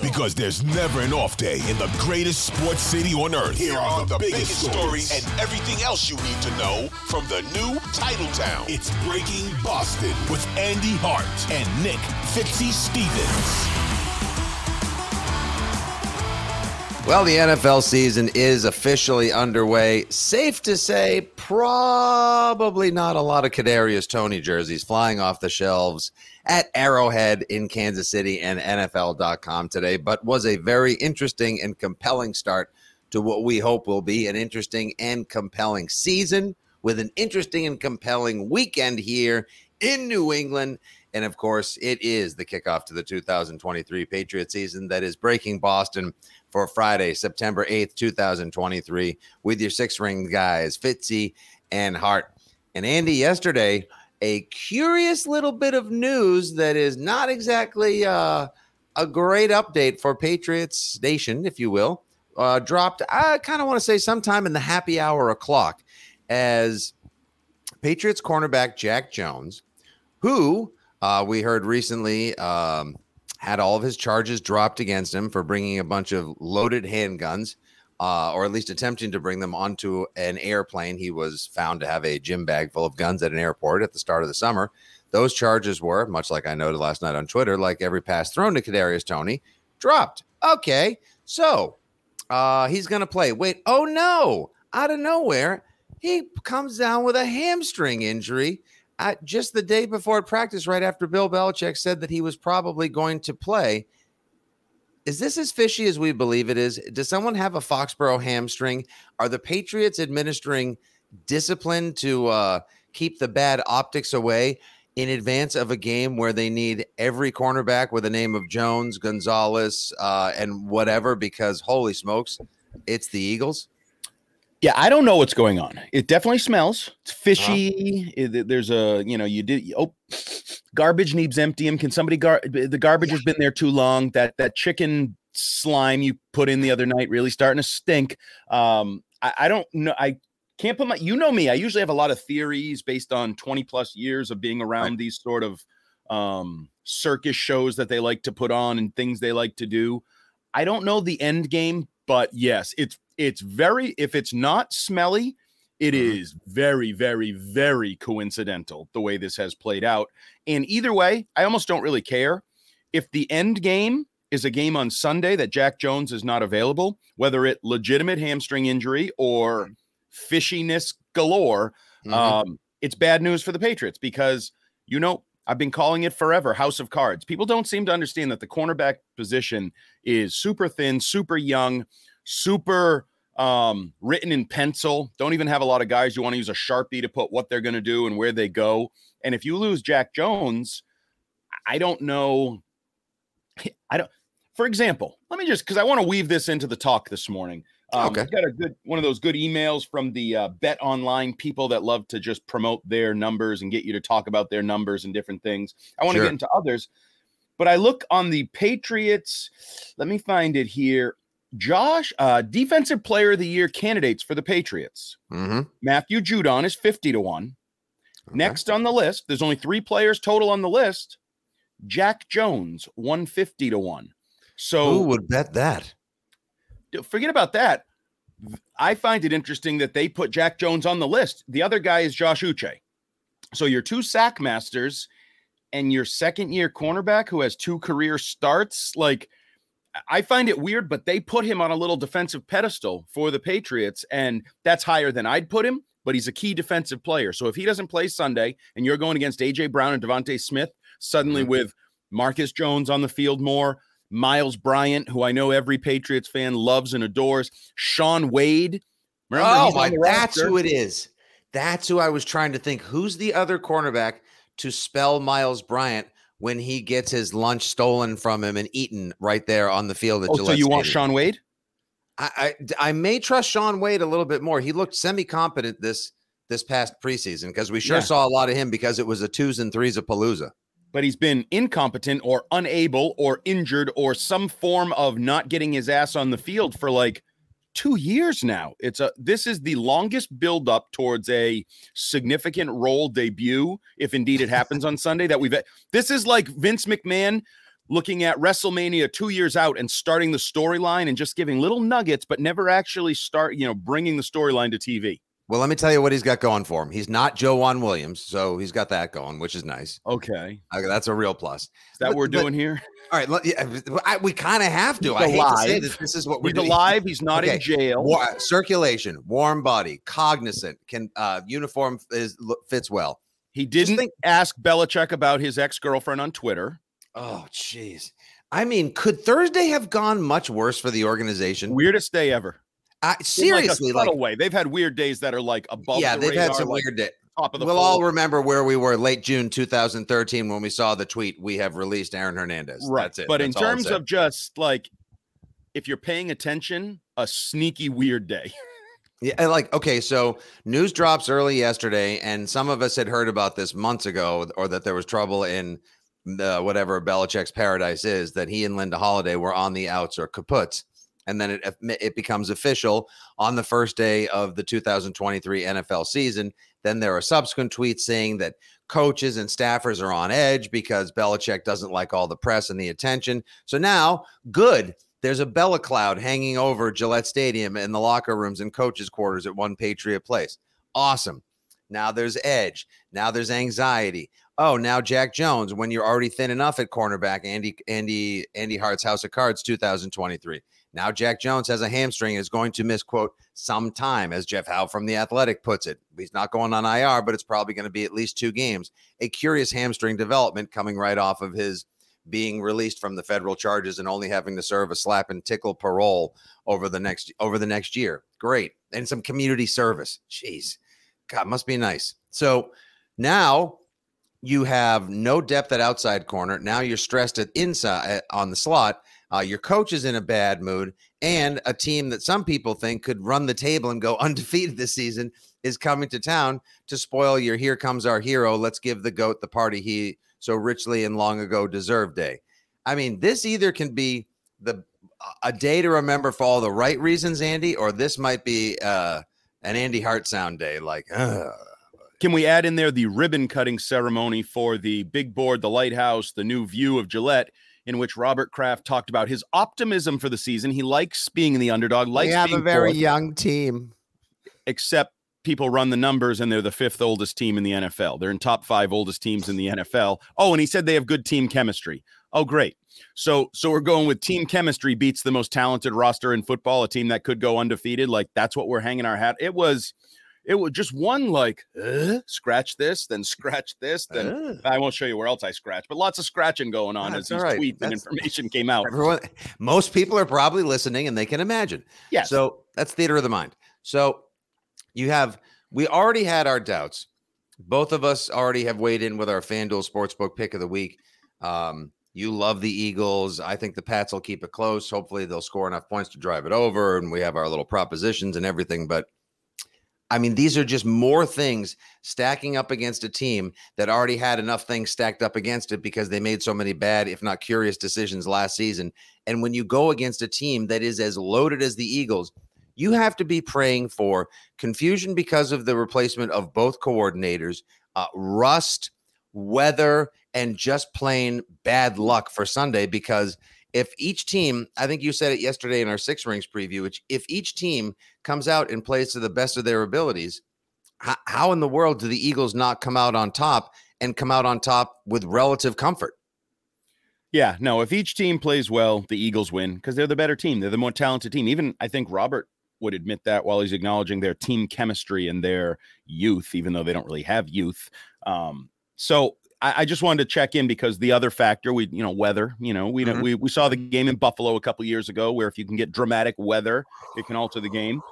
Because there's never an off day in the greatest sports city on earth. Here are the, biggest, stories and everything else you need to know from the new title town. It's Breaking Boston with Andy Hart and Nick Fitzy Stevens. Well, the NFL season is officially underway. Safe to say, probably not a lot of Kadarius Toney jerseys flying off the shelves at Arrowhead in Kansas City and NFL.com today, but was a very interesting and compelling start to what we hope will be an interesting and compelling season with an interesting and compelling weekend here in New England. And of course, it is the kickoff to the 2023 Patriot season that is breaking Boston for Friday, September 8th, 2023, with your six ring guys, Fitzy and Hart. And Andy, yesterday, a curious little bit of news that is not exactly uh, a great update for Patriots Nation, if you will, uh, dropped. I kind of want to say sometime in the happy hour o'clock as Patriots cornerback Jack Jones, who uh, we heard recently um, had all of his charges dropped against him for bringing a bunch of loaded handguns uh, or at least attempting to bring them onto an airplane. He was found to have a gym bag full of guns at an airport at the start of the summer. Those charges were, much like I noted last night on Twitter, like every pass thrown to Kadarius Toney, dropped. Okay, so uh, he's going to play. Wait, oh no! Out of nowhere, he comes down with a hamstring injury just the day before practice, right after Bill Belichick said that he was probably going to play is this as fishy as we believe it is? Does someone have a Foxborough hamstring? Are the Patriots administering discipline to uh, keep the bad optics away in advance of a game where they need every cornerback with the name of Jones, Gonzalez, uh, and whatever? Because holy smokes, it's the Eagles. Yeah, I don't know what's going on. It definitely smells. It's fishy. Uh-huh. It, there's a, you know, you did. Oh, garbage needs emptying. Can somebody gar? The garbage yeah. has been there too long. That that chicken slime you put in the other night really starting to stink. Um, I, I don't know. I can't put my. You know me. I usually have a lot of theories based on 20 plus years of being around right. these sort of um circus shows that they like to put on and things they like to do. I don't know the end game, but yes, it's it's very if it's not smelly, it mm-hmm. very, very, very coincidental the way this has played out. And either way, I almost don't really care. If the end game is a game on Sunday that Jack Jones is not available, whether it legitimate hamstring injury or mm-hmm. fishiness galore, mm-hmm. um, it's bad news for the Patriots because you know I've been calling it forever House of Cards. People don't seem to understand that the cornerback position is super thin, super young, super um, written in pencil. Don't even have a lot of guys you want to use a sharpie to put what they're going to do and where they go. And if you lose Jack Jones, I don't know. I don't. For example, let me just because I want to weave this into the talk this morning. Um, okay. Got a good one of those good emails from the uh, Bet Online people that love to just promote their numbers and get you to talk about their numbers and different things. I want to sure. get into others, but I look on the Patriots. Let me find it here. Josh, uh, defensive player of the year candidates for the Patriots. Mm-hmm. Matthew Judon is 50 to 1. Okay. Next on the list, there's only three players total on the list. Jack Jones, 150 to 1. So who would bet that? Forget about that. I find it interesting that they put Jack Jones on the list. The other guy is Josh Uche. So your two sack masters and your second year cornerback who has two career starts, like I find it weird, but they put him on a little defensive pedestal for the Patriots, and that's higher than I'd put him. But he's a key defensive player. So if he doesn't play Sunday, and you're going against AJ Brown and DeVonta Smith, suddenly mm-hmm. with Marcus Jones on the field more, Myles Bryant, who I know every Patriots fan loves and adores, Shaun Wade. Remember, oh my, that's who it is. That's who I was trying to think. Who's the other cornerback to spell Myles Bryant when he gets his lunch stolen from him and eaten right there on the field? At oh, Gillette so you Stadium? want Shaun Wade? I, I I may trust Shaun Wade a little bit more. He looked semi competent this this past preseason because we sure yeah. saw a lot of him because it was a twos and threes of Palooza but he's been incompetent or unable or injured or some form of not getting his ass on the field for like two years now. It's a this is the longest buildup towards a significant role debut, if indeed it happens on Sunday. That we've this is like Vince McMahon looking at WrestleMania two years out and starting the storyline and just giving little nuggets, but never actually start, you know, bringing the storyline to TV. Well, let me tell you what he's got going for him. He's not Joejuan Williams, so he's got that going, which is nice. Okay, okay that's a real plus. Is that but, what we're but, doing here? All right, yeah, I, we kind of have to. I hate to say that this is what we're he's doing. alive. He's not okay. in jail. War, circulation, warm body, cognizant, can uh, uniform is fits well. He didn't think, ask Belichick about his ex girlfriend on Twitter. Oh, jeez. I mean, could Thursday have gone much worse for the organization? Weirdest day ever. I, seriously, like, like They've had weird days that are like above. Yeah, the they've radar, had some like weird days. Top of the We'll all remember where we were late June 2013 when we saw the tweet. We have released Aaron Hernandez. Right. That's it. But That's in terms of just like, if you're paying attention, a sneaky weird day. Yeah, like okay, so news drops early yesterday, and some of us had heard about this months ago, or that there was trouble in the whatever Belichick's paradise is. That he and Linda Holliday were on the outs or kaputs and then it it becomes official on the first day of the 2023 NFL season. Then there are subsequent tweets saying that coaches and staffers are on edge because Belichick doesn't like all the press and the attention. So now, good. There's a Bella cloud hanging over Gillette Stadium in the locker rooms and coaches' quarters at One Patriot Place. Awesome. Now there's edge. Now there's anxiety. Oh, now Jack Jones when you're already thin enough at cornerback. Andy Andy Andy Hart's House of Cards 2023. Now Jack Jones has a hamstring and is going to miss, quote, some time, as Jeff Howe from The Athletic puts it. He's not going on IR, but it's probably going to be at least two games. A curious hamstring development coming right off of his being released from the federal charges and only having to serve a slap and tickle parole over the next over the next year. Great. And some community service. Jeez. God, must be nice. So now you have no depth at outside corner. Now you're stressed at inside on the slot uh, your coach is in a bad mood, and a team that some people think could run the table and go undefeated this season is coming to town to spoil your "Here comes our hero." Let's give the goat the party he so richly and long ago deserved day. I mean, this either can be the a day to remember for all the right reasons, Andy, or this might be uh, an Andy Hart sound day. Like, can we add in there the ribbon cutting ceremony for the big board, the lighthouse, the new view of Gillette? In which Robert Kraft talked about his optimism for the season. He likes being the underdog. Likes we have a very fourth, young team, except people run the numbers and they're the fifth oldest team in the NFL. They're in top five oldest teams in the NFL. Oh, and he said they have good team chemistry. Oh, great. So, so we're going with team chemistry beats the most talented roster in football, a team that could go undefeated. Like that's what we're hanging our hat. It was it was just one like uh, scratch this, then scratch this, then uh. I won't show you where else I scratch, but lots of scratching going on as these right. tweets that's, and information came out. Everyone, most people are probably listening and they can imagine. Yeah. So that's theater of the mind. So you have we already had our doubts. Both of us already have weighed in with our FanDuel Sportsbook pick of the week. Um, you love the Eagles. I think the Pats will keep it close. Hopefully, they'll score enough points to drive it over, and we have our little propositions and everything. But I mean, these are just more things stacking up against a team that already had enough things stacked up against it because they made so many bad, if not curious, decisions last season. And when you go against a team that is as loaded as the Eagles, you have to be praying for confusion because of the replacement of both coordinators, uh, rust, weather, and just plain bad luck for Sunday because if each team, I think you said it yesterday in our six rings preview, which if each team comes out and plays to the best of their abilities, how, in the world do the Eagles not come out on top and come out on top with relative comfort. Yeah, no, if each team plays well, the Eagles win because they're the better team. They're the more talented team. Even I think Robert would admit that while he's acknowledging their team chemistry and their youth, even though they don't really have youth. Um, so I, I, just wanted to check in because the other factor, we you know, weather. You know, we mm-hmm. we we saw the game in Buffalo a couple years ago, where if you can get dramatic weather, it can alter the game.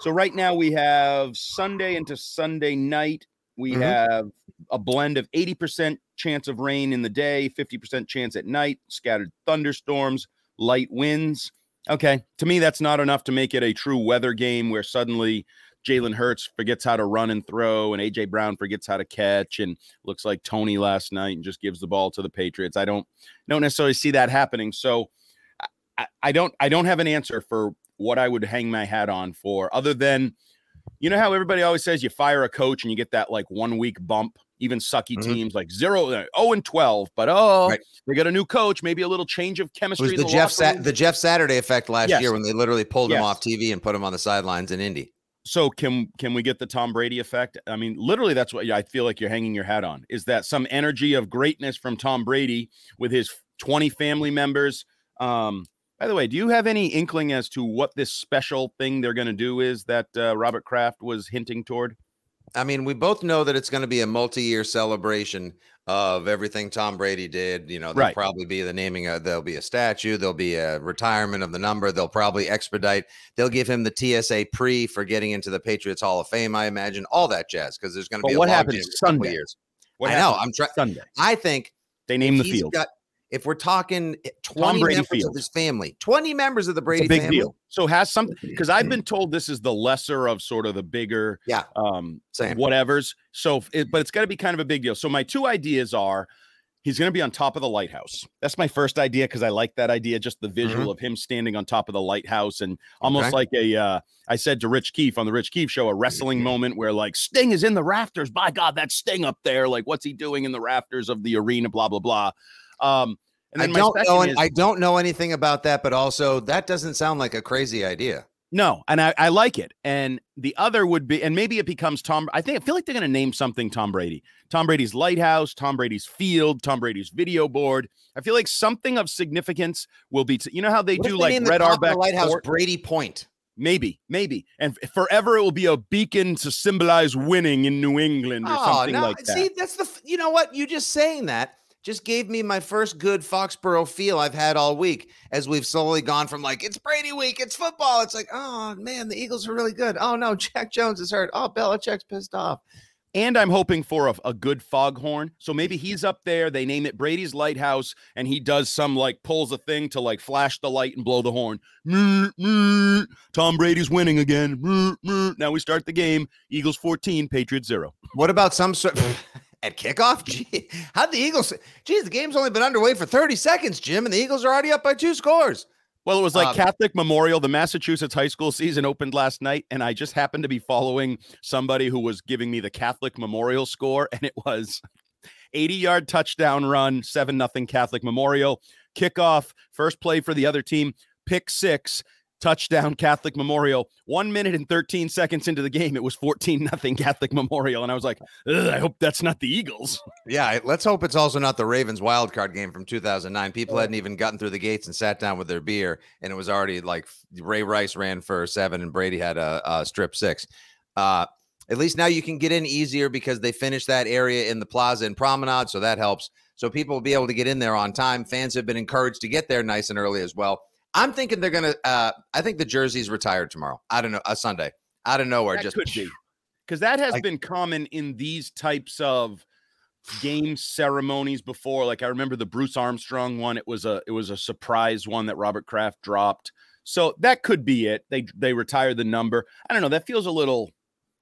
So right now we have Sunday into Sunday night. We mm-hmm. have a blend of 80% chance of rain in the day, 50% chance at night, scattered thunderstorms, light winds. Okay. To me, that's not enough to make it a true weather game where suddenly Jalen Hurts forgets how to run and throw, and AJ Brown forgets how to catch, and looks like Toney last night and just gives the ball to the Patriots. I don't don't necessarily see that happening. So I, I don't I don't have an answer for what I would hang my hat on for, other than you know how everybody always says you fire a coach and you get that like one week bump even sucky mm-hmm. teams like zero, uh, oh and twelve. But oh, right. they got a new coach, maybe a little change of chemistry. the, the Jeff Sa- the Jeff Saturday effect last yes. year when they literally pulled yes. him off TV and put him on the sidelines in Indy. So can can we get the Tom Brady effect? I mean, literally, that's what I feel like you're hanging your hat on. Is that some energy of greatness from Tom Brady with his 20 family members? Um, by the way, do you have any inkling as to what this special thing they're going to do is that uh, Robert Kraft was hinting toward? I mean, we both know that it's going to be a multi-year celebration of everything Tom Brady did. You know, there'll right. probably be the naming. Of, there'll be a statue. There'll be a retirement of the number. They'll probably expedite. They'll give him the TSA pre for getting into the Patriots Hall of Fame. I imagine all that jazz because there's going to be. what happens Sunday? Years. What I know. I'm trying. Sunday. I think they name the field. Got, if we're talking eh, 20 members Field. of his family, 20 members of the Brady big family. Deal. So has some because I've been told this is the lesser of sort of the bigger yeah um Same. whatever's. So it, but it's got to be kind of a big deal. So my two ideas are he's going to be on top of the lighthouse. That's my first idea because I like that idea, just the visual mm-hmm. of him standing on top of the lighthouse and almost okay. like a. Uh, I said to Rich Keefe on the Rich Keefe show, a wrestling moment where like Sting is in the rafters. By God, that Sting up there. Like, what's he doing in the rafters of the arena? Blah blah blah. Um, I don't know. Is, I don't know anything about that, but also that doesn't sound like a crazy idea. No, and I, I like it. And the other would be, and maybe it becomes Tom. I think I feel like they're going to name something Tom Brady. Tom Brady's lighthouse, Tom Brady's field, Tom Brady's video board. I feel like something of significance will be. T- you know how they what do like Red Auerbach Lighthouse Fort? Brady Point. Maybe, maybe, and forever it will be a beacon to symbolize winning in New England or oh, something no, like that. See, that's the. You know what? You just saying that just gave me my first good Foxborough feel I've had all week as we've slowly gone from like, it's Brady week, it's football. It's like, oh man, the Eagles are really good. Oh no, Jack Jones is hurt. Oh, Belichick's pissed off. And I'm hoping for a, a, good foghorn. So maybe he's up there. They name it Brady's Lighthouse, and he does some like pulls a thing to like flash the light and blow the horn. Tom Brady's winning again. Now we start the game. Eagles 14, Patriots zero. What about some sort? at kickoff? Gee, how'd the Eagles? Geez, the game's only been underway for 30 seconds, Jim, and the Eagles are already up by two scores. Well, it was like um, Catholic Memorial. The Massachusetts high school season opened last night, and I just happened to be following somebody who was giving me the Catholic Memorial score, and it was 80 yard touchdown run, 7 nothing Catholic Memorial. Kickoff, first play for the other team, pick six touchdown Catholic Memorial. One minute and 13 seconds into the game, it was 14 nothing Catholic Memorial. And I was like, I hope that's not the Eagles. Yeah, let's hope it's also not the Ravens wild card game from 2009. People hadn't even gotten through the gates and sat down with their beer, and it was already like Ray Rice ran for seven and Brady had a, a strip six. Uh, at least now you can get in easier because they finished that area in the plaza and promenade, so that helps. So people will be able to get in there on time. Fans have been encouraged to get there nice and early as well. I'm thinking they're gonna. Uh, I think the jersey's retired tomorrow. I don't know. A Sunday out of nowhere. That just could be because that has like, been common in these types of game ceremonies before. Like I remember the Bruce Armstrong one. It was a it was a surprise one that Robert Kraft dropped. So that could be it. They they retired the number. I don't know. That feels a little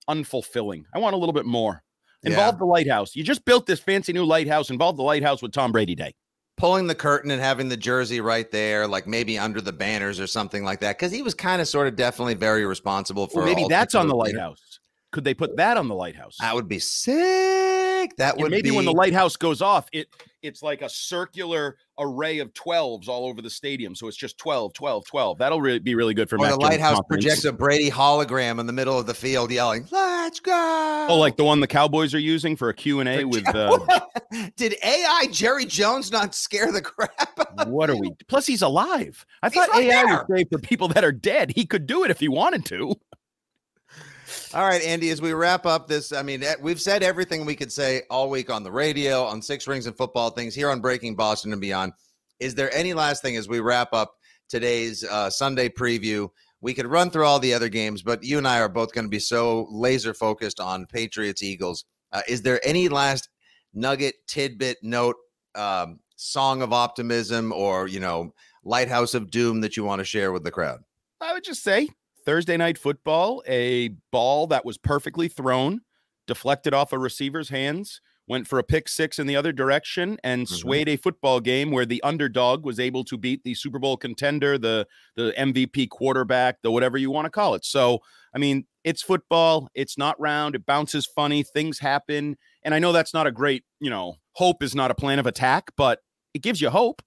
unfulfilling. I want a little bit more. Involve yeah. the lighthouse. You just built this fancy new lighthouse. Involve the lighthouse with Tom Brady Day pulling the curtain and having the jersey right there, like maybe under the banners or something like that, because he was kind of sort of definitely very responsible for. Well, maybe that's on the lighthouse. Could they put that on the lighthouse? That would be sick. That would maybe be... when the lighthouse goes off, it it's like a circular array of 12s all over the stadium. So it's just 12, 12, 12. That'll really be really good for Or Mac the lighthouse projects a Brady hologram in the middle of the field yelling, Let's go. Oh, like the one the Cowboys are using for a Q&A with uh, Did AI Jerry Jones not scare the crap what are we? Plus he's alive. I He's thought AI there. was great for people that are dead. He could do it if he wanted to. All right, Andy, as we wrap up this, I mean, we've said everything we could say all week on the radio, on Six Rings and Football Things, here on Breaking Boston and Beyond. Is there any last thing as we wrap up today's uh, Sunday preview? We could run through all the other games, but you and I are both going to be so laser focused on Patriots Eagles. Uh, is there any last nugget, tidbit, note, um, song of optimism, or, you know, lighthouse of doom that you want to share with the crowd? I would just say Thursday night football, a ball that was perfectly thrown, deflected off a receiver's hands, went for a pick six in the other direction, and Mhm. swayed a football game where the underdog was able to beat the Super Bowl contender, the the MVP quarterback, the whatever you want to call it. So, I mean, it's football. It's not round. It bounces funny. Things happen, and I know that's not a great, you know, hope is not a plan of attack, but it gives you hope.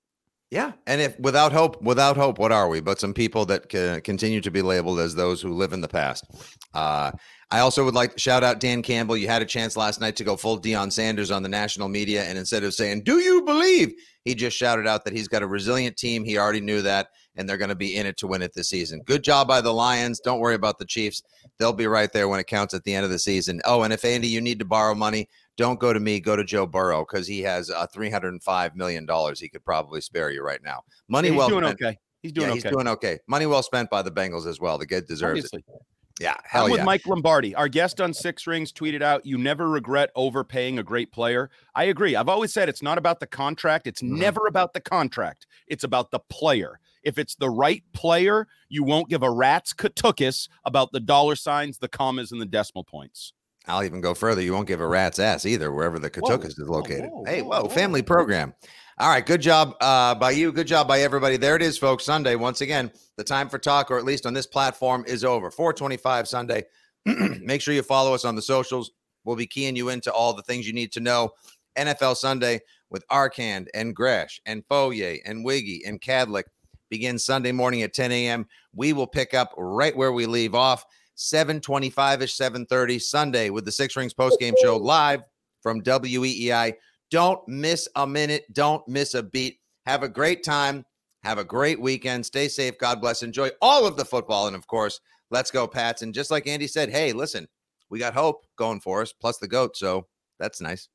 Yeah, and if without hope, without hope, what are we? But some people that can continue to be labeled as those who live in the past. Uh, I also would like to shout out Dan Campbell. You had a chance last night to go full Deion Sanders on the national media, and instead of saying "Do you believe," he just shouted out that he's got a resilient team. He already knew that, and they're going to be in it to win it this season. Good job by the Lions. Don't worry about the Chiefs; they'll be right there when it counts at the end of the season. Oh, and if Andy, you need to borrow money, don't go to me, go to Joe Burrow because he has uh, three hundred and five million dollars he could probably spare you right now. Money he's well doing spent. okay. He's doing yeah, okay. he's doing okay. Money well spent by the Bengals as well. The kid deserves Obviously. it. Yeah, hell I'm with yeah. Mike Lombardi. Our guest on Six Rings tweeted out, "You never regret overpaying a great player." I agree. I've always said it's not about the contract. It's Mhm. never about the contract. It's about the player. If it's the right player, you won't give a rat's katukis about the dollar signs, the commas, and the decimal points. I'll even go further. You won't give a rat's ass either, wherever the Whoa, Katukas is located. whoa, hey, whoa, whoa, whoa, family program. All right, good job uh, by you. Good job by everybody. There it is, folks. Sunday, once again, the time for talk, or at least on this platform, is over. 425 Sunday. Make sure you follow us on the socials. We'll be keying you into all the things you need to know. NFL Sunday with Arcand and Gresh and Foyer and Wiggy and Kadlick begins Sunday morning at 10 a.m. We will pick up right where we leave off. 725-ish, 730 Sunday with the Six Rings postgame show live from WEEI. Don't miss a minute. Don't miss a beat. Have a great time. Have a great weekend. Stay safe. God bless. Enjoy all of the football. And of course, let's go, Pats. And just like Andy said, hey, listen, we got hope going for us, plus the GOAT. So that's nice.